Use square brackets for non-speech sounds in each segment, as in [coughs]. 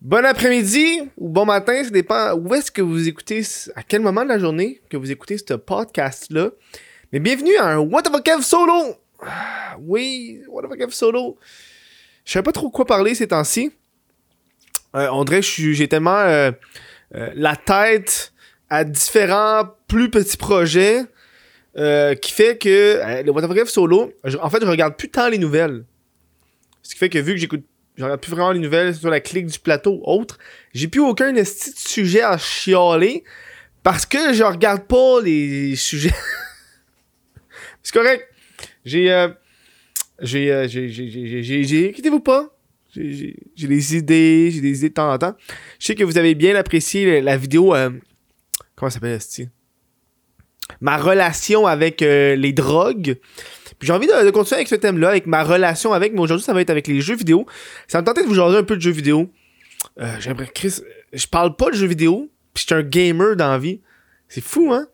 Bon après-midi ou bon matin, ça dépend où est-ce que vous écoutez, à quel moment de la journée que vous écoutez ce podcast-là. Mais bienvenue à un What the fuck Kev solo! Ah, Oui, What the fuck Kev solo. Je sais pas trop quoi parler ces temps-ci. Euh, on dirait que j'ai tellement euh, euh, la tête à différents plus petits projets euh, qui fait que le What the fuck solo, en fait, je regarde plus tant les nouvelles. Ce qui fait que vu que j'écoute je regarde plus vraiment les nouvelles sur la clique du plateau autre. J'ai plus aucun esti de sujet à chialer parce que je regarde pas les sujets. [laughs] C'est correct. J'ai euh, j'ai euh, j'ai j'ai j'ai j'ai inquiétez-vous pas? J'ai des idées, j'ai des idées de temps en temps. Je sais que vous avez bien apprécié la, la vidéo euh, comment ça s'appelle esti? Ma relation avec euh, les drogues. Puis j'ai envie de, de continuer avec ce thème-là, avec ma relation avec, mais aujourd'hui ça va être avec les jeux vidéo. Ça me tentait de vous jaser un peu de jeux vidéo. Euh, J'aimerais, Chris, je parle pas de jeux vidéo, puis je suis un gamer dans vie. C'est fou, hein?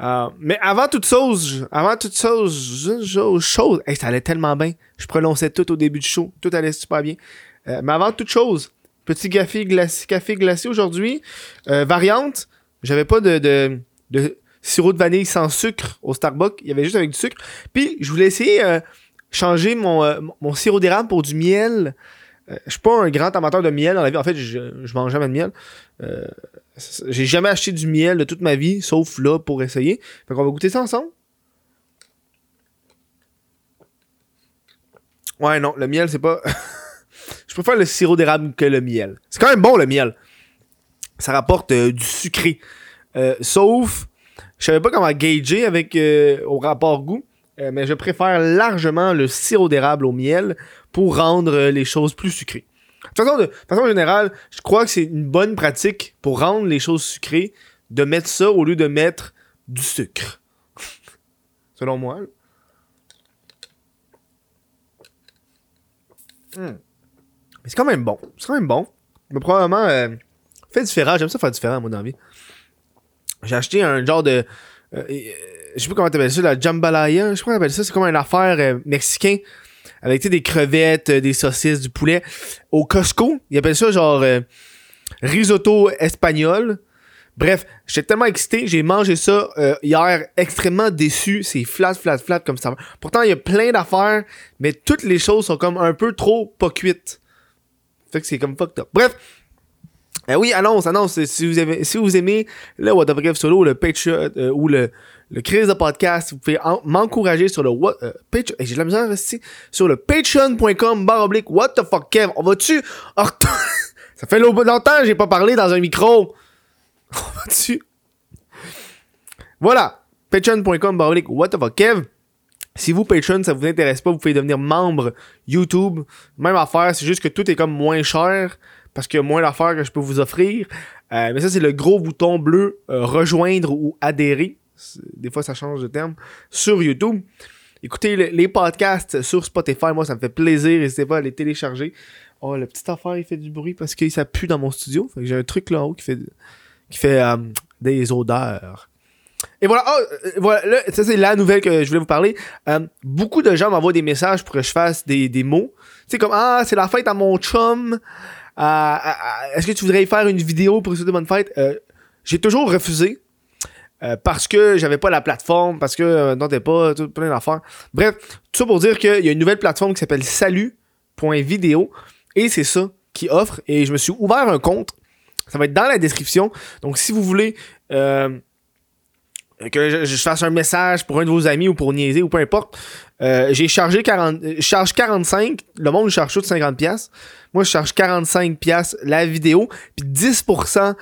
Euh, mais avant toute chose, avant toute chose, chose, chose, hey, ça allait tellement bien. Je prononçais tout au début du show, tout allait super bien. Euh, mais avant toute chose, petit café glacé, café glacé aujourd'hui. Euh, variante, j'avais pas de, de, de sirop de vanille sans sucre au Starbucks, il y avait juste avec du sucre. Puis je voulais essayer euh, changer mon, euh, mon- mon sirop d'érable pour du miel. Euh, je suis pas un grand amateur de miel dans la vie. En fait, je, je mange jamais de miel. J'ai jamais acheté du miel de toute ma vie, sauf là pour essayer. Fait qu'on va goûter ça ensemble. Ouais, non, le miel, c'est pas. [laughs] je préfère le sirop d'érable que le miel. C'est quand même bon le miel. Ça rapporte du sucré. Sauf, je savais pas comment gager avec euh, au rapport goût. Euh, mais je préfère largement le sirop d'érable au miel pour rendre euh, les choses plus sucrées. De façon, de, générale, je crois que c'est une bonne pratique pour rendre les choses sucrées de mettre ça au lieu de mettre du sucre. [laughs] Selon moi. Hmm. C'est quand même bon. C'est quand même bon. Mais probablement fait différent. J'aime ça faire différent, dans la vie. J'ai acheté un genre de. euh, euh, je sais pas comment t'appelles ça, la jambalaya. Je sais pas comment t'appelles ça. C'est comme une affaire euh, mexicain. Avec des crevettes, euh, des saucisses, du poulet. Au Costco, ils appellent ça genre euh, risotto espagnol. Bref, j'étais tellement excité, j'ai mangé ça euh, hier, extrêmement déçu. C'est flat, flat, flat comme ça. Pourtant, il y a plein d'affaires, mais toutes les choses sont comme un peu trop pas cuites. Fait que c'est comme fucked up. Bref. Euh, oui, annonce, annonce. Si vous, si vous aimez le What the If Solo, le Patreon euh, ou le, le crise de podcast, vous pouvez en- m'encourager sur le what, euh, Patreon. Hey, J'ai de la ici. Sur le patreon.com barre oblique What the fuck Kev. On va-tu [laughs] Ça fait lo- longtemps que j'ai pas parlé dans un micro. [laughs] On va-tu? Voilà. Patreon.com barre oblique What the fuck Kev. Si vous, Patreon, ça vous intéresse pas, vous pouvez devenir membre YouTube. Même affaire, c'est juste que tout est comme moins cher parce qu'il y a moins d'affaires que je peux vous offrir. Euh, mais ça, c'est le gros bouton bleu euh, rejoindre ou adhérer. Des fois, ça change de terme. Sur YouTube. Écoutez le- les podcasts sur Spotify. Moi, ça me fait plaisir. N'hésitez pas à les télécharger. Oh, la petite affaire, il fait du bruit parce qu'il ça pue dans mon studio. Fait que j'ai un truc là en haut qui fait, qui fait euh, des odeurs. Et voilà, oh, voilà là, ça c'est la nouvelle que je voulais vous parler. Beaucoup de gens m'envoient des messages pour que je fasse des, des mots. Tu sais, comme Ah, c'est la fête à mon chum. Est-ce que tu voudrais faire une vidéo pour souhaiter bonne fête? Euh, J'ai toujours refusé. euh, parce que j'avais pas la plateforme, parce que euh, non, t'es pas, tout, plein d'affaires. Bref, tout ça pour dire qu'il y a une nouvelle plateforme qui s'appelle salut.video et c'est ça qui offre. Et je me suis ouvert un compte. Ça va être dans la description. Donc, si vous voulez euh, que je, fasse un message pour un de vos amis ou pour niaiser ou peu importe, euh, j'ai chargé 40, euh, charge 45. Le monde charge tout 50$. pièces. Moi, je charge 45$ piastres la vidéo. Puis 10%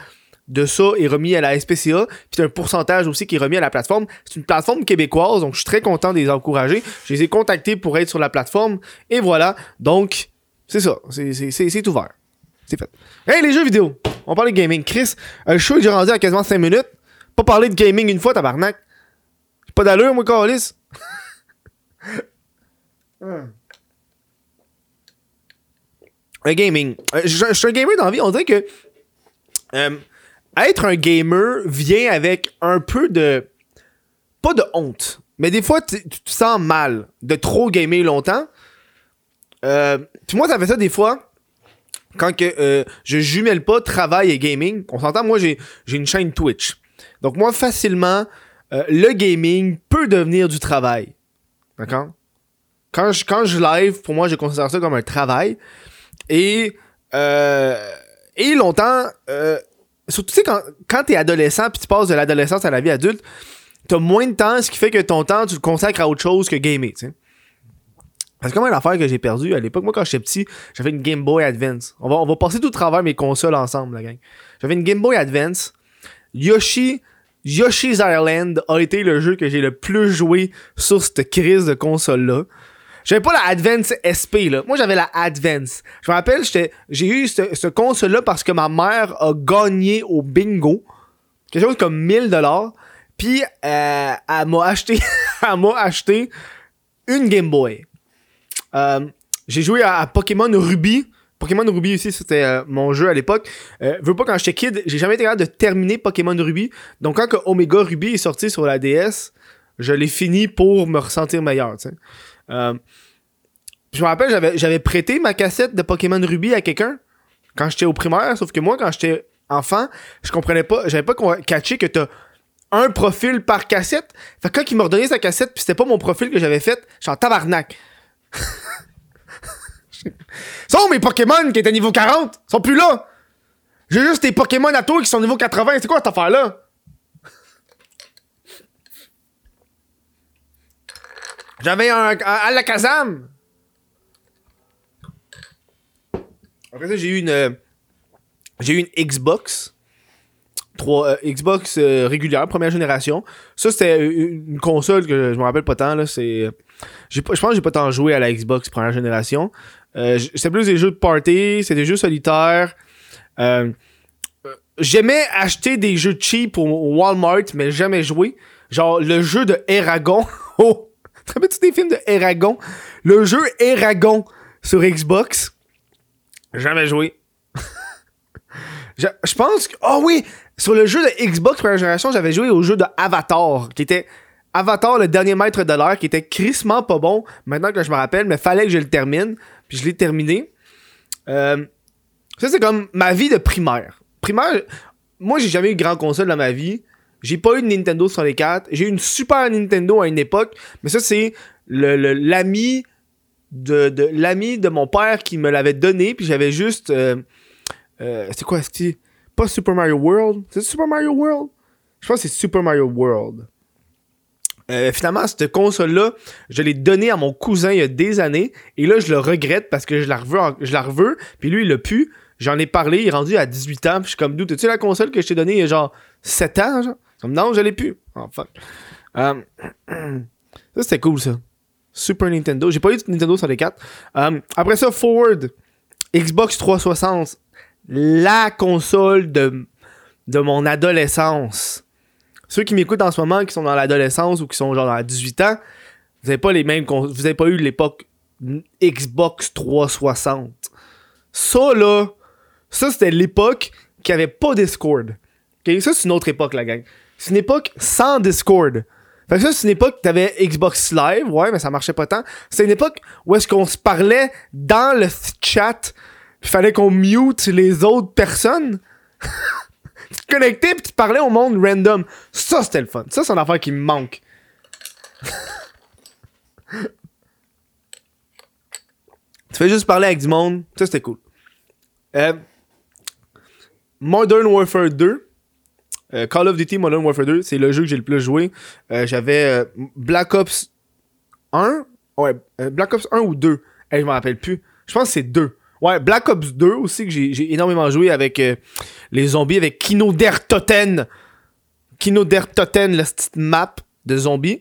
de ça est remis à la SPCA. Puis un pourcentage aussi qui est remis à la plateforme. C'est une plateforme québécoise, donc je suis très content de les encourager. Je les ai contactés pour être sur la plateforme. Et voilà. Donc, c'est ça. C'est- ouvert. C'est fait. Hey, les jeux vidéo. On parle de gaming. Chris, le show est rendu à quasiment 5 minutes. Pas parler de gaming une fois, tabarnak. J'ai pas d'allure, moi, Carlis. Un gaming. Euh, je je suis un gamer dans la vie. On dirait que euh, être un gamer vient avec un peu de. Pas de honte, mais des fois, tu te sens mal de trop gamer longtemps. Euh, puis moi, ça fait ça des fois. quand que euh, je jumelle pas travail et gaming, on s'entend, moi j'ai une chaîne Twitch. Donc moi facilement euh, le gaming peut devenir du travail. D'accord? Quand je quand je live, pour moi je considère ça comme un travail et euh, et longtemps euh, surtout tu sais quand quand tu es adolescent puis tu passes de l'adolescence à la vie adulte, t'as moins de temps, ce qui fait que ton temps tu le consacres à autre chose que gamer, tu. Parce que comme une affaire que j'ai perdue à l'époque, moi quand j'étais petit, j'avais une Game Boy Advance. On va, on va passer tout travers mes consoles ensemble, la gang. J'avais une Game Boy Advance. Yoshi, Yoshi's Island a été le jeu que j'ai le plus joué sur cette crise de console-là. J'avais pas la Advance SP, là. Moi, j'avais la Advance. Je me rappelle, j'ai eu ce, console-là parce que ma mère a gagné au bingo. Quelque chose comme 1000 dollars. Puis, euh, elle m'a acheté, [laughs] elle m'a acheté une Game Boy. Euh, j'ai joué à Pokémon Ruby. Pokémon Ruby aussi, c'était euh, mon jeu à l'époque. Euh, veux pas quand j'étais kid, j'ai jamais été capable de terminer Pokémon Ruby. Donc quand que Omega Ruby est sorti sur la DS, je l'ai fini pour me ressentir meilleur. tu. Euh, je me rappelle, j'avais, j'avais prêté ma cassette de Pokémon Ruby à quelqu'un quand j'étais au primaire, sauf que moi, quand j'étais enfant, je comprenais pas, j'avais pas catché que t'as un profil par cassette. Fait que quand il m'a redonné sa cassette, puis c'était pas mon profil que j'avais fait, j'étais en tabarnak. [laughs] sont mes Pokémon qui étaient niveau 40, sont plus là. J'ai juste des Pokémon à toi qui sont niveau 80. C'est quoi cette affaire-là? J'avais un, Alakazam. Après ça, j'ai eu une. euh, J'ai eu une Xbox. 3, euh, Xbox euh, régulière, première génération. Ça, c'était une console que je me rappelle pas tant. Là, c'est, je pense que j'ai pas tant joué à la Xbox première génération. Euh, c'était plus des jeux de party, c'était des jeux solitaires. Euh, J'aimais acheter des jeux cheap au Walmart, mais jamais jouer. Genre le jeu de Eragon. [laughs] Oh! Te rappelles-tu des films de Eragon? Le jeu Eragon sur Xbox. Jamais joué. [laughs] je, je pense que. Oh oui! Sur le jeu de Xbox première génération, j'avais joué au jeu de Avatar, qui était Avatar, le dernier maître de l'air, qui était crissement pas bon, maintenant que je me rappelle, mais fallait que je le termine. Puis je l'ai terminé. Euh, ça, c'est comme ma vie de primaire. Primaire, moi, j'ai jamais eu de grande console dans ma vie. J'ai pas eu de Nintendo 64. J'ai eu une Super Nintendo à une époque, mais ça, c'est l'ami de, de mon père qui me l'avait donné, puis j'avais juste. euh, euh, c'est quoi, c'est pas Super Mario World? C'est Super Mario World? Je pense que c'est Super Mario World. Euh, finalement, cette console-là, je l'ai donnée à mon cousin il y a des années, et là, je le regrette parce que je la reveux, je la puis lui, il l'a pu. J'en ai parlé, il est rendu à 18 ans, puis je suis comme, d'où, t'as-tu la console que je t'ai donnée il y a genre 7 ans? Comme, non, je l'ai plus. Oh, fuck. Euh, [clears throat] ça, c'était cool, ça. Super Nintendo. J'ai pas eu de Nintendo 64. Euh, après ça, Forward. Xbox 360. La console de, de mon adolescence. Ceux qui m'écoutent en ce moment, qui sont dans l'adolescence ou qui sont genre à 18 ans, vous avez pas les mêmes vous avez pas eu l'époque Xbox 360. Ça là, ça c'était l'époque qui avait pas Discord. Ça c'est une autre époque la gang. C'est une époque sans Discord. Fait que ça c'est une époque que t'avais Xbox Live, ouais, mais ça marchait pas tant. C'est une époque où est-ce qu'on se parlait dans le chat, il fallait qu'on mute les autres personnes. [laughs] tu te connectais puis tu parlais au monde random. Ça, c'était le fun. Ça, c'est une affaire qui me manque. [laughs] tu fais juste parler avec du monde. Ça, c'était cool. Euh, Modern Warfare 2. euh, Call of Duty Modern Warfare 2, c'est le jeu que j'ai le plus joué. Euh, J'avais Black Ops 1. Ouais, Black Ops 1 ou 2. Hey, je m'en rappelle plus. Je pense que c'est 2. Ouais, Black Ops 2 aussi que j'ai énormément joué avec euh, les zombies, avec Kino Der Toten. Kino Der Toten, la petite map de zombies.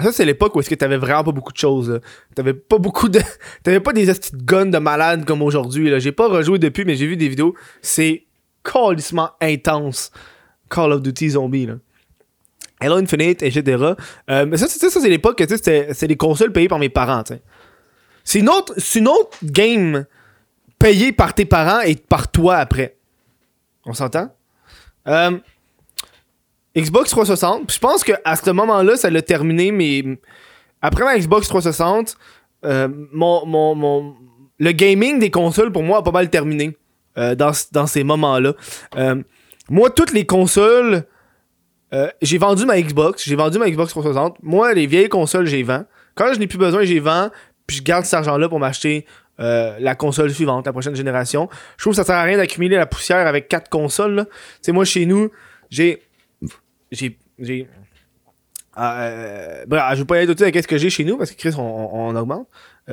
Ça, c'est l'époque où est-ce que t'avais vraiment pas beaucoup de choses. T'avais pas beaucoup de... [laughs] T'avais pas des petites guns de malade comme aujourd'hui. J'ai pas rejoué depuis, mais j'ai vu des vidéos. C'est calissement intense. Call of Duty Zombie, là. Halo Infinite, etc. Euh, mais ça, c'est- ça, c'est l'époque que c'était des consoles payées par mes parents. C'est une autre, c'est une autre game payée par tes parents et par toi après. On s'entend? Euh, Xbox 360. Puis je pense qu'à ce moment-là, ça l'a terminé, mais après ma Xbox 360, euh, mon, mon, mon, le gaming des consoles, pour moi, a pas mal terminé euh, dans, dans ces moments-là. Moi, toutes les consoles, j'ai vendu ma Xbox, j'ai vendu ma Xbox 360. Moi, les vieilles consoles, j'ai vends. Quand je n'ai plus besoin, j'ai vends, puis je garde cet argent-là pour m'acheter la console suivante, la prochaine génération. Je trouve que ça sert à rien d'accumuler la poussière avec quatre consoles. Tu moi, chez nous, j'ai... J'ai... J'ai... Euh, bref, je vais pas aller tout avec ce que j'ai chez nous parce que Chris, on, augmente.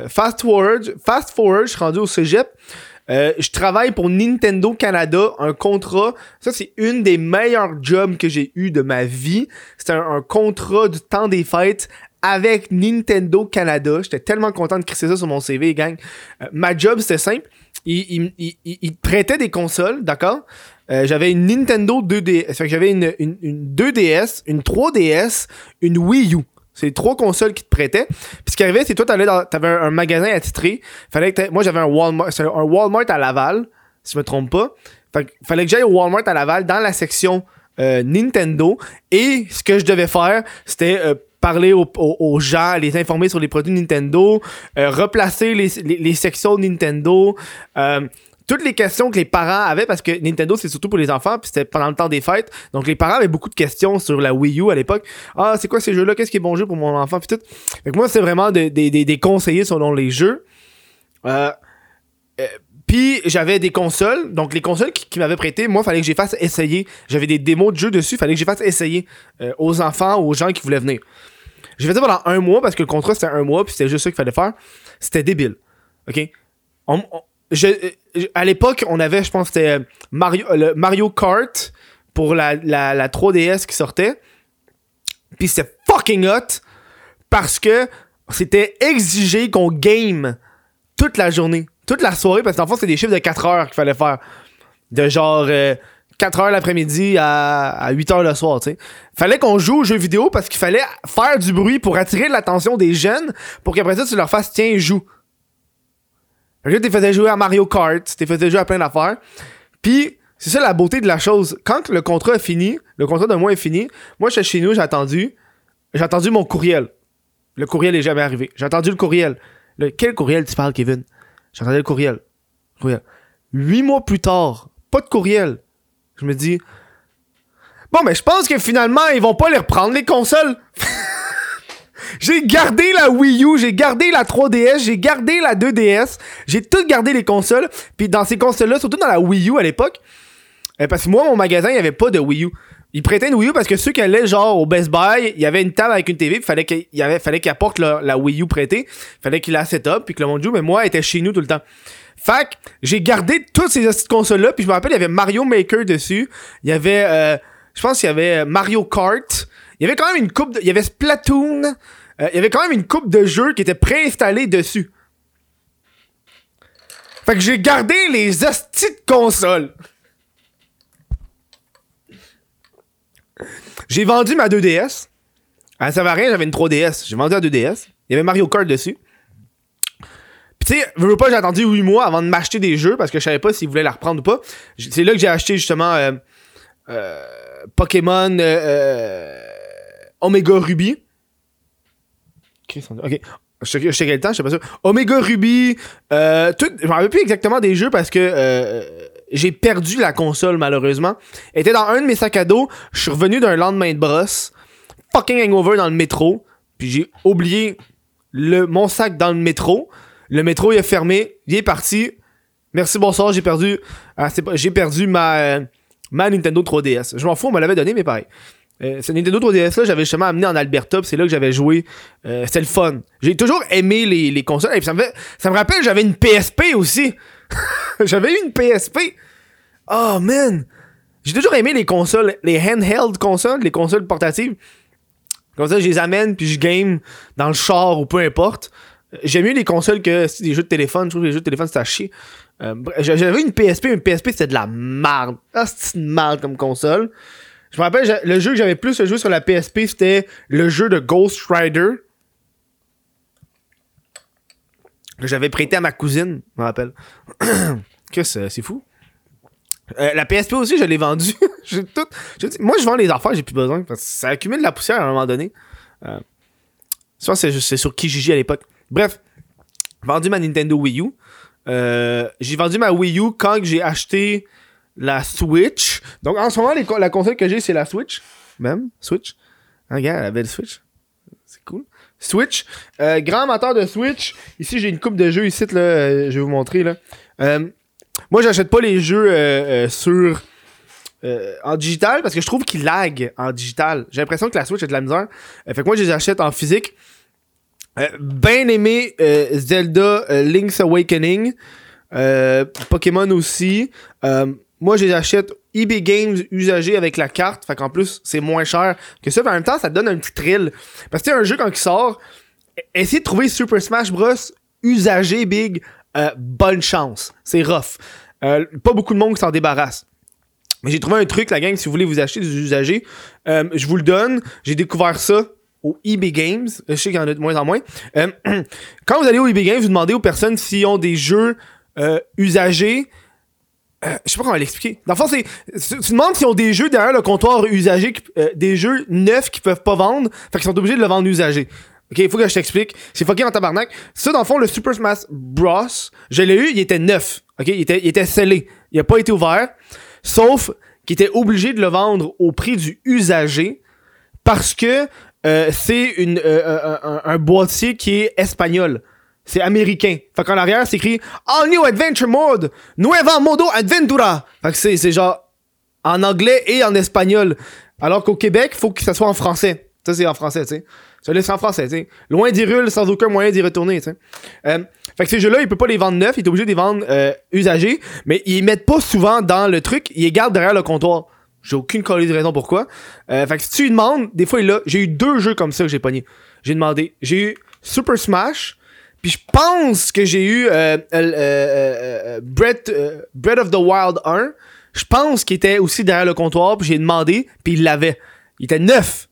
fast forward, fast forward, je suis rendu au cégep. Euh, je travaille pour Nintendo Canada, un contrat. Ça, c'est une des meilleurs jobs que j'ai eu de ma vie. C'était un, contrat du temps des fêtes avec Nintendo Canada. J'étais tellement content de crisser ça sur mon CV, gang. Euh, ma job, c'était simple. Il, il, prêtait des consoles, d'accord? Euh, j'avais une Nintendo 2DS. J'avais une, une, une 2DS, une 3DS, une Wii U. C'est trois consoles qui te prêtaient. Puis ce qui arrivait, c'est toi, t'allais dans, t'avais un, magasin attitré. Fallait que moi, j'avais un Walmart, un Walmart à Laval, si je me trompe pas. Fallait que j'aille au Walmart à Laval dans la section euh, Nintendo. Et ce que je devais faire, c'était euh, parler aux, gens, les informer sur les produits Nintendo, euh, replacer les, les, sections Nintendo toutes les questions que les parents avaient, parce que Nintendo, c'est surtout pour les enfants, puis c'était pendant le temps des fêtes. Donc, les parents avaient beaucoup de questions sur la Wii U à l'époque. Ah, c'est quoi ces jeux-là? Qu'est-ce qui est bon jeu pour mon enfant? Fait moi, c'est vraiment des conseillers selon les jeux. Puis j'avais des consoles, donc les consoles qui, m'avaient prêté, moi, fallait que j'ai fasse essayer. J'avais des démos de jeux dessus, fallait que j'ai fasse essayer euh, aux enfants, aux gens qui voulaient venir. J'ai fait ça pendant un mois parce que le contrat c'était un mois, puis c'était juste ça qu'il fallait faire. C'était débile. OK? euh, à l'époque, on avait, je pense, c'était euh, Mario, Mario Kart pour la, la, 3DS qui sortait. Puis c'était fucking hot parce que c'était exigé qu'on game toute la journée, toute la soirée, parce qu'en fait, c'est des chiffres de 4 heures qu'il fallait faire. De genre 4 euh, heures l'après-midi à, à 8 heures le soir, tu sais. Fallait qu'on joue aux jeux vidéo parce qu'il fallait faire du bruit pour attirer l'attention des jeunes pour qu'après ça, tu leur fasses, tiens, joue. Là, tu faisais jouer à Mario Kart, tu faisais jouer à plein d'affaires. Puis, c'est ça la beauté de la chose. Quand le contrat est fini, le contrat de mois est fini, moi, je suis chez nous, j'ai attendu. J'ai attendu mon courriel. Le courriel est jamais arrivé. J'ai attendu le courriel. Quel courriel tu parles, Kevin? J'attendais le courriel. Huit mois plus tard, pas de courriel. Je me dis, bon, mais je pense que finalement, ils vont pas les reprendre, les consoles. [laughs] J'ai gardé la Wii U, j'ai gardé la 3DS, j'ai gardé la 2DS, j'ai tout gardé les consoles. Puis dans ces consoles-là, surtout dans la Wii U à l'époque, euh, parce que moi, mon magasin, il n'y avait pas de Wii U. Ils prêtaient une Wii U parce que ceux qui allaient genre au Best Buy, il y avait une table avec une TV, il fallait qu'il avait fallait qu'il apporte la, Wii U prêtée, fallait qu'il la set-up puis que le monde joue, mais moi, était chez nous tout le temps. Fait j'ai gardé toutes ces consoles-là, puis je me rappelle, il y avait Mario Maker dessus, il y avait, euh, je pense qu'il y avait Mario Kart, il y avait quand même une coupe, il y avait Splatoon, euh, il y avait quand même une coupe de jeux qui était préinstallée dessus. Fait que j'ai gardé les hosties de consoles. J'ai vendu ma 2DS. Ah, ça va rien, j'avais une 3DS. J'ai vendu la 2DS. Il y avait Mario Kart dessus. Pis tu sais, je veux pas, j'ai attendu 8 mois avant de m'acheter des jeux parce que je savais pas s'ils voulaient la reprendre ou pas. C'est là que j'ai acheté justement euh, euh, Pokémon Omega Ruby. Ok. Je sais quel temps, je sais pas sûr. Omega Ruby, euh, je m'en rappelle plus exactement des jeux parce que euh, j'ai perdu la console malheureusement. Elle était dans un de mes sacs à dos. Je suis revenu d'un lendemain de brosse, fucking hangover dans le métro, puis j'ai oublié le mon sac dans le métro. Le métro il est fermé, il est parti. Merci bonsoir, j'ai perdu, ah, j'ai perdu ma euh, ma Nintendo 3DS. Je m'en fous, on me l'avait donné mais pareil. Euh, ce Nintendo 3DS là, j'avais justement amené en Alberta, c'est là que j'avais joué. Euh, c'était le fun. J'ai toujours aimé les, les consoles. Et ça, me ça me rappelle, j'avais une PSP aussi. [laughs] j'avais eu une PSP. Oh man! J'ai toujours aimé les consoles, les handheld consoles, les consoles portatives. Comme ça, je les amène puis je game dans le char ou peu importe. J'aime mieux les consoles que des jeux de téléphone. Je trouve que les jeux de téléphone, c'est à chier. Euh, j'avais une PSP, une PSP, c'était de la merde. Ah, c'est une merde comme console. Je me rappelle, le jeu que j'avais plus joué sur la PSP, c'était le jeu de Ghost Rider. Que j'avais prêté à ma cousine, je me rappelle. [coughs] que c'est fou. Euh, la PSP aussi, je l'ai vendue. [laughs] moi, je vends les affaires, j'ai plus besoin. Parce ça accumule de la poussière à un moment donné. Euh, c'est sur Kijiji à l'époque. Bref, vendu ma Nintendo Wii U. Euh, j'ai vendu ma Wii U quand j'ai acheté la Switch. Donc en ce moment, la console que j'ai, c'est la Switch. Même, Switch. Hein, regarde, la belle Switch. C'est cool. Switch. Euh, grand amateur de Switch. Ici, j'ai une coupe de jeux ici, je vais vous montrer, là. Moi, j'achète pas les jeux euh, euh, sur... euh, en digital parce que je trouve qu'ils lag en digital. J'ai l'impression que la Switch a de la misère. Fait que moi, je les achète en physique. Ben aimé Zelda Link's Awakening. Pokémon aussi. Moi, je les achète eBay Games usagés avec la carte. Fait qu'en plus, c'est moins cher que ça. Mais en même temps, ça donne un petit thrill. Parce que un jeu quand il sort, e- essayez de trouver Super Smash Bros. usagé big. Euh, bonne chance. C'est rough. Euh, pas beaucoup de monde qui s'en débarrasse. Mais j'ai trouvé un truc, la gang, si vous voulez vous acheter des usagers, euh, je vous le donne. J'ai découvert ça au eBay Games. Je sais qu'il y en a de moins en moins. [clears throat] Quand vous allez au eBay Games, vous demandez aux personnes s'ils ont des jeux usagés. Euh, je sais pas comment l'expliquer. Dans le fond, c'est. Tu tu demandes s'ils ont des jeux derrière le comptoir usagé, des jeux neufs qu'ils peuvent pas vendre, fait qu'ils sont obligés de le vendre usagé. Ok, il faut que je t'explique. C'est fucké en tabarnak. Ça, dans le fond, le Super Smash Bros, je l'ai eu, il était neuf. Ok, il était, il était scellé. Il a pas été ouvert. Sauf qu'il était obligé de le vendre au prix du usagé parce que euh, c'est euh, euh, un, boîtier qui est espagnol. C'est américain. Fait qu'en arrière, c'est écrit All New Adventure Mode, Nueva Modo Adventura. Fait que c'est, c'est genre en anglais et en espagnol. Alors qu'au Québec, faut que ça soit en français. Ça, c'est en français, tu sais. Ça, c'est en français, tu sais. Loin d'Irule, sans aucun moyen d'y retourner, tu sais. Euh, fait que ces jeux-là, il peut pas les vendre neufs, il est obligé de les vendre euh, usagés, mais ils mettent pas souvent dans le truc, ils les gardent derrière le comptoir. J'ai aucune colère de raison pourquoi. Euh, fait que si tu lui demandes, des fois il là. J'ai eu deux jeux comme ça que j'ai pogné. J'ai demandé. J'ai eu Super Smash, puis je pense que j'ai eu euh, Breath, Breath of the Wild 1. Je pense qu'il était aussi derrière le comptoir, puis j'ai demandé, puis il l'avait. Il était neuf.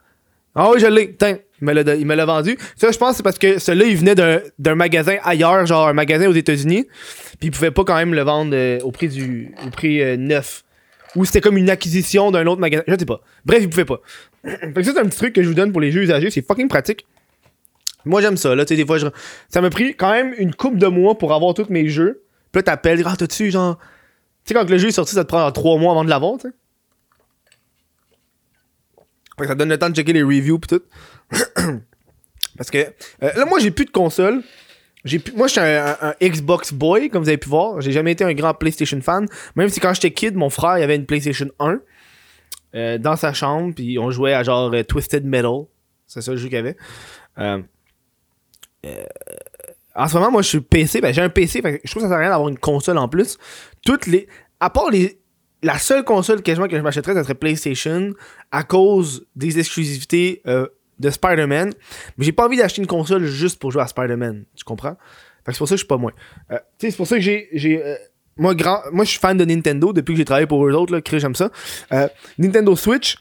Ah oui, je l'ai. Tiens, il me l'a- vendu. Ça, je pense c'est parce que celui-là, il venait d'un- magasin ailleurs, genre un magasin aux États-Unis. Puis il pouvait pas quand même le vendre euh, au prix du au prix euh, neuf. Ou c'était comme une acquisition d'un autre magasin. Je sais pas. Bref, il pouvait pas. [clears throat] fait que ça, c'est un petit truc que je vous donne pour les jeux usagés. C'est fucking pratique. Moi, j'aime ça. Là, tu sais, des fois, je... ça m'a pris quand même une coupe de mois pour avoir tous mes jeux. Puis là, t'appelles, ah, t'as-tu, genre. Tu sais, quand le jeu est sorti, ça te prend genre, trois mois avant de l'avoir, tu sais. Ça donne le temps de checker les reviews pis tout. [clears throat] Parce que euh, là, moi, j'ai plus de console. J'ai moi, je suis un, Xbox boy, comme vous avez pu voir. J'ai jamais été un grand PlayStation fan. Même si quand j'étais kid, mon frère, il avait une PlayStation 1 euh, dans sa chambre, puis on jouait à genre euh, Twisted Metal. C'est ça le jeu qu'il y avait. En ce moment, moi, je suis PC. Ben, j'ai un PC. je trouve que ça sert à rien d'avoir une console en plus. Toutes les. À part les. La seule console quasiment que je m'achèterais, ça serait PlayStation à cause des exclusivités de Spider-Man. Mais j'ai pas envie d'acheter une console juste pour jouer à Spider-Man. Tu comprends? Fait que c'est pour ça que je suis pas moins. Euh, c'est pour ça que j'ai. j'ai euh, moi, grand, moi, je suis fan de Nintendo depuis que j'ai travaillé pour eux autres. Là, j'aime ça. Euh, Nintendo Switch.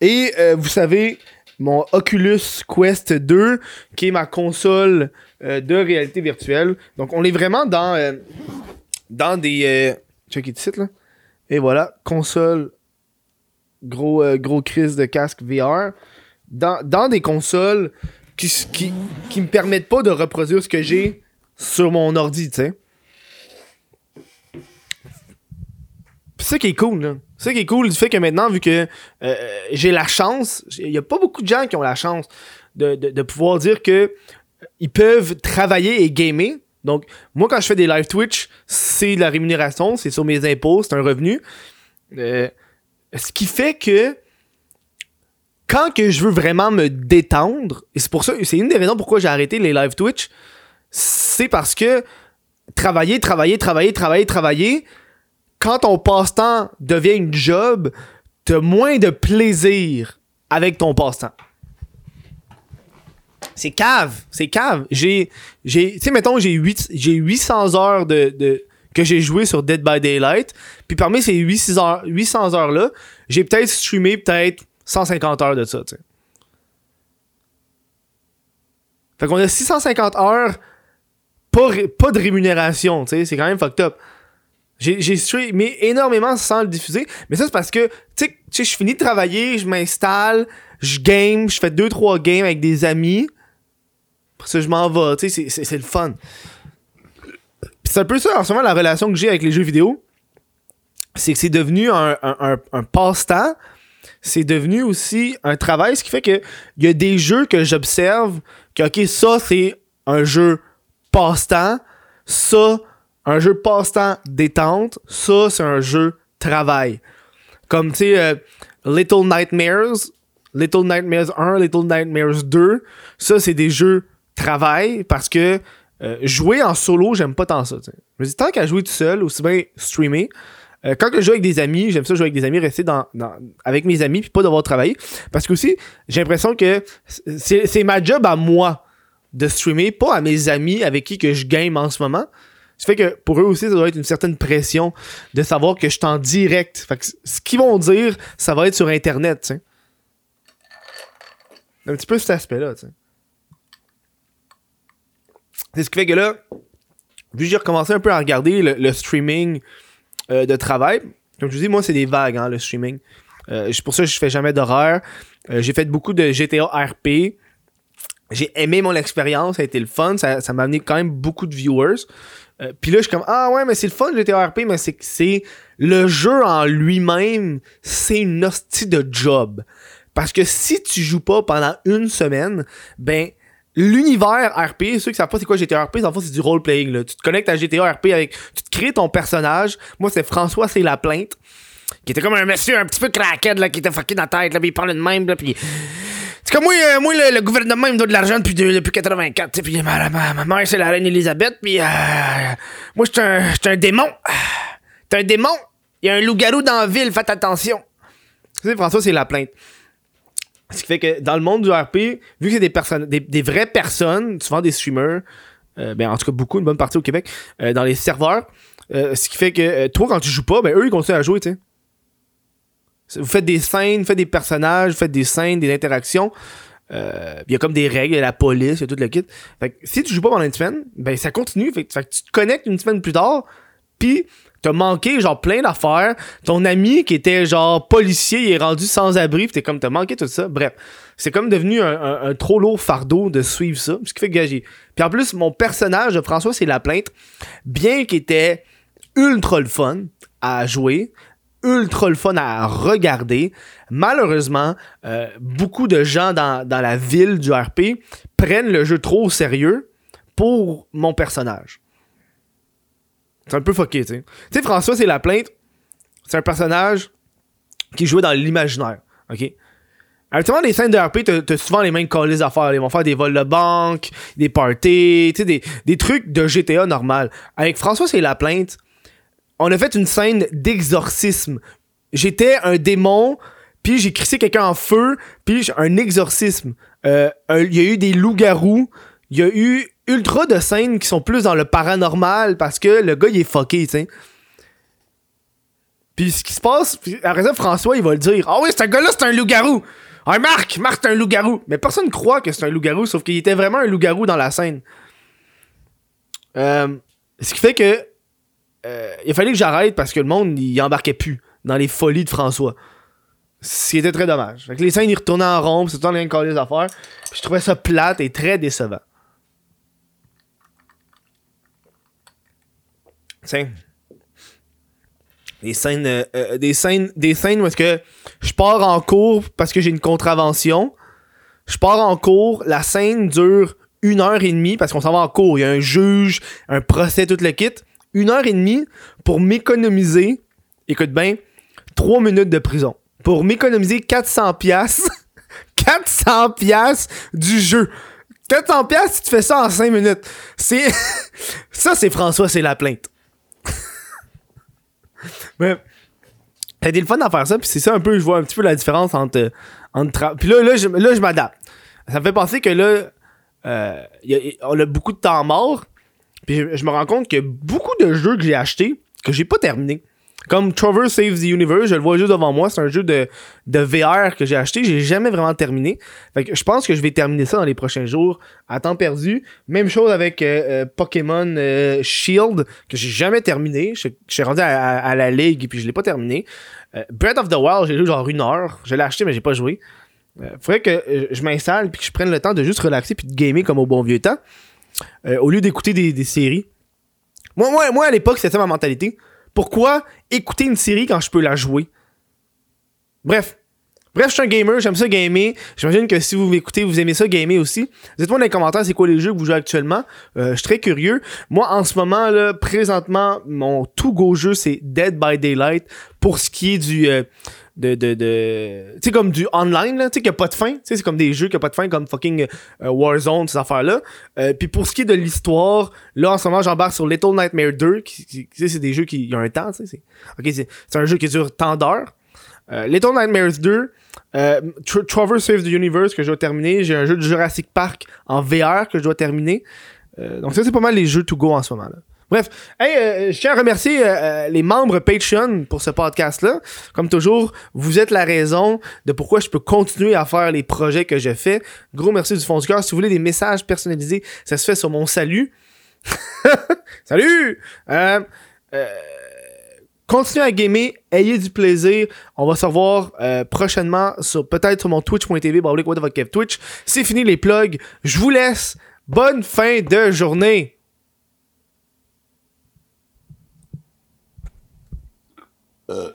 Et vous savez, mon Oculus Quest 2, qui est ma console de réalité virtuelle. Donc, on est vraiment dans, dans des. Check it site, là. Et voilà, console. Gros, gros de casque VR. Dans, des consoles qui, qui, qui me permettent pas de reproduire ce que j'ai sur mon ordi, tu sais. C'est ça qui est cool. C'est ça qui est cool du fait que maintenant, vu que euh, j'ai la chance, il y a pas beaucoup de gens qui ont la chance de pouvoir dire que euh, ils peuvent travailler et gamer. Donc, moi, quand je fais des live Twitch, c'est de la rémunération, c'est sur mes impôts, c'est un revenu. Euh, ce qui fait que quand que je veux vraiment me détendre, et c'est pour ça, c'est une des raisons pourquoi j'ai arrêté les live Twitch, c'est parce que travailler, travailler, travailler, travailler, travailler, quand ton passe-temps devient une job, t'as moins de plaisir avec ton passe-temps. C'est cave, c'est cave. J'ai, j'ai, tu sais, mettons, j'ai, 8, j'ai 800 heures de, de- que j'ai joué sur Dead by Daylight. Puis parmi ces 800 heures, 800 heures-là, j'ai peut-être streamé peut-être 150 heures de ça, tu sais. Fait qu'on a 650 heures, pas, de rémunération, tu sais, c'est quand même fucked up. J'ai, streamé énormément sans le diffuser, mais ça c'est parce que, tu sais, je finis de travailler, je m'installe, je game, je fais 2-3 games avec des amis. Après ça, je m'en vais, tu sais, c'est- le fun. C'est un peu ça en ce moment la relation que j'ai avec les jeux vidéo. C'est que c'est devenu un, un, un, passe-temps. C'est devenu aussi un travail, ce qui fait que il y a des jeux que j'observe que ok ça c'est un jeu passe-temps, ça un jeu passe-temps détente, ça c'est un jeu travail. Comme tu sais euh, Little Nightmares, Little Nightmares 1, Little Nightmares 2, ça c'est des jeux travail parce que euh, jouer en solo, j'aime pas tant ça. Je me dis, tant qu'à jouer tout seul, aussi bien streamer. Euh, quand je joue avec des amis, j'aime ça jouer avec des amis, rester dans, avec mes amis, puis pas devoir travailler. Parce que aussi, j'ai l'impression que c'est ma job à moi de streamer, pas à mes amis avec qui que je game en ce moment. Ça fait que pour eux aussi, ça doit être une certaine pression de savoir que je suis en direct. Fait que ce qu'ils vont dire, ça va être sur Internet, tu sais. Un petit peu cet aspect-là. C'est ce qui fait que là, vu que j'ai recommencé un peu à regarder le, streaming euh, de travail, comme je vous dis, moi, c'est des vagues, hein, le streaming. Euh, pour ça je fais jamais d'horreur. Euh, j'ai fait beaucoup de GTA RP. J'ai aimé mon expérience, ça a été le fun, ça, m'a amené quand même beaucoup de viewers. Puis là, je suis comme, ah ouais, mais c'est le fun GTA RP, mais c'est que c'est le jeu en lui-même, c'est une hostie de job. Parce que si tu joues pas pendant une semaine, ben l'univers RP, ceux qui savent pas c'est quoi GTA RP, en fait, c'est du role-playing. Tu te connectes à GTA RP avec. Tu te crées ton personnage. Moi, c'est François, c'est la plainte. Qui était comme un monsieur un petit peu craquette, là, qui était fucké dans la tête, là, puis il parlait de même, là, puis. C'est comme moi, euh, moi le, gouvernement me doit de l'argent depuis, depuis 84, puis ma, ma, mère, c'est la reine Elisabeth, puis. Euh, moi, je un, un démon. T'es un démon. Il y a un loup-garou dans la ville, faites attention. Tu sais, François, c'est la plainte. Ce qui fait que dans le monde du RP, vu que c'est des personnes, des, vraies personnes, souvent des streamers, euh, ben en tout cas beaucoup, une bonne partie au Québec, euh, dans les serveurs, euh, ce qui fait que toi quand tu joues pas, ben eux ils continuent à jouer, tu sais. Vous faites des scènes, vous faites des personnages, vous faites des scènes, des interactions. Il y a comme des règles, y a la police, y a tout le kit. Fait que si tu joues pas pendant une semaine, ben ça continue. Fait, fait que tu te connectes une semaine plus tard, puis T'as manqué genre plein d'affaires. Ton ami qui était genre policier, est rendu sans abri, pis t'es comme t'as manqué tout ça. Bref, c'est comme devenu un, trop lourd fardeau de suivre ça, ce qui fait gager. Puis en plus, mon personnage de François, c'est la plainte, bien qu'il était ultra le fun à jouer, ultra le fun à regarder. Malheureusement, euh, beaucoup de gens dans, dans la ville du RP prennent le jeu trop au sérieux pour mon personnage. C'est un peu fucké, tu sais. Tu sais, François, c'est la plainte. C'est un personnage qui jouait dans l'imaginaire. OK? Actuellement, les scènes de RP, t'as souvent les mêmes colis à faire. Ils vont faire des vols de banque, des parties, tu sais, des, des trucs de GTA normal. Avec François, c'est la plainte. On a fait une scène d'exorcisme. J'étais un démon, puis j'ai crissé quelqu'un en feu, puis un exorcisme. Euh, il y a eu des loups-garous, il y a eu ultra de scènes qui sont plus dans le paranormal parce que le gars il est fucké, tu sais. Puis ce qui se passe, après ça, François il va le dire Ah oui, ce gars-là c'est un loup-garou. Ah Marc, Marc c'est un loup-garou. Mais personne croit que c'est un loup-garou, sauf qu'il était vraiment un loup-garou dans la scène. Euh, ce qui fait que euh, il fallait que j'arrête parce que le monde il embarquait plus dans les folies de François. Ce qui était très dommage. Fait que les scènes ils retournaient en rond, c'est tout le temps les affaires. Puis je trouvais ça plate et très décevant. Des scènes, euh, euh, des scènes, des scènes où est-ce que je pars en cours parce que j'ai une contravention. Je pars en cours, la scène dure une heure et demie parce qu'on s'en va en cours. Il y a un juge, un procès, tout le kit. Une heure et demie pour m'économiser, écoute bien, trois minutes de prison. Pour m'économiser 400 pièces 400 pièces du jeu. 400 pièces si tu fais ça en 5 minutes. C'est [laughs] ça c'est François, c'est la plainte. Mais a été le fun d'en faire ça, puis c'est ça un peu, je vois un petit peu la différence entre. entre puis là, là, je, là, je m'adapte. Ça me fait penser que là, euh, on a beaucoup de temps mort, puis je, me rends compte que beaucoup de jeux que j'ai achetés, que j'ai pas terminé. Comme Trover Saves the Universe, je le vois juste devant moi, c'est un jeu de, de VR que j'ai acheté, j'ai jamais vraiment terminé. Fait que je pense que je vais terminer ça dans les prochains jours à temps perdu. Même chose avec euh, euh, Pokémon euh, Shield que j'ai jamais terminé. Je, suis rendu à, la ligue et puis je l'ai pas terminé. Breath of the Wild, j'ai joué genre une heure. Je l'ai acheté mais j'ai pas joué. faudrait que je m'installe puis que je prenne le temps de juste relaxer puis de gamer comme au bon vieux temps. au lieu d'écouter des, séries. Moi, moi, moi à l'époque, c'était ma mentalité. Pourquoi écouter une série quand je peux la jouer? Bref. Bref, je suis un gamer, j'aime ça gamer. J'imagine que si vous m'écoutez, vous aimez ça gamer aussi. Dites-moi dans les commentaires c'est quoi les jeux que vous jouez actuellement? Euh, je suis très curieux. Moi, en ce moment, là, présentement, mon tout go jeu, c'est Dead by Daylight. Pour ce qui est du... euh, de, de, de tu sais comme du online là tu sais qu'il n'y a pas de fin. Tu sais c'est comme des jeux qui n'ont pas de fin comme fucking euh, Warzone ces affaires là puis pour ce qui est de l'histoire là en ce moment j'embarque sur Little Nightmare 2 qui, qui- tu sais c'est des jeux qui y a un temps tu sais c'est ok c'est c'est un jeu qui dure tant d'heures. Euh, Little Nightmares 2 euh, Tr- Trover Save the Universe que je dois terminer. J'ai un jeu de Jurassic Park en VR que je dois terminer. Euh, donc ça c'est pas mal les jeux to go en ce moment là Bref, hey, euh, je tiens à remercier euh, euh, les membres Patreon pour ce podcast-là. Comme toujours, vous êtes la raison de pourquoi je peux continuer à faire les projets que je fais. Gros merci du fond du cœur. Si vous voulez des messages personnalisés, ça se fait sur mon salut. [laughs] salut! Euh, euh, continuez à gamer, ayez du plaisir. On va se revoir euh, prochainement sur peut-être sur mon twitch.tv, Twitch. C'est fini les plugs. Je vous laisse. Bonne fin de journée. uh,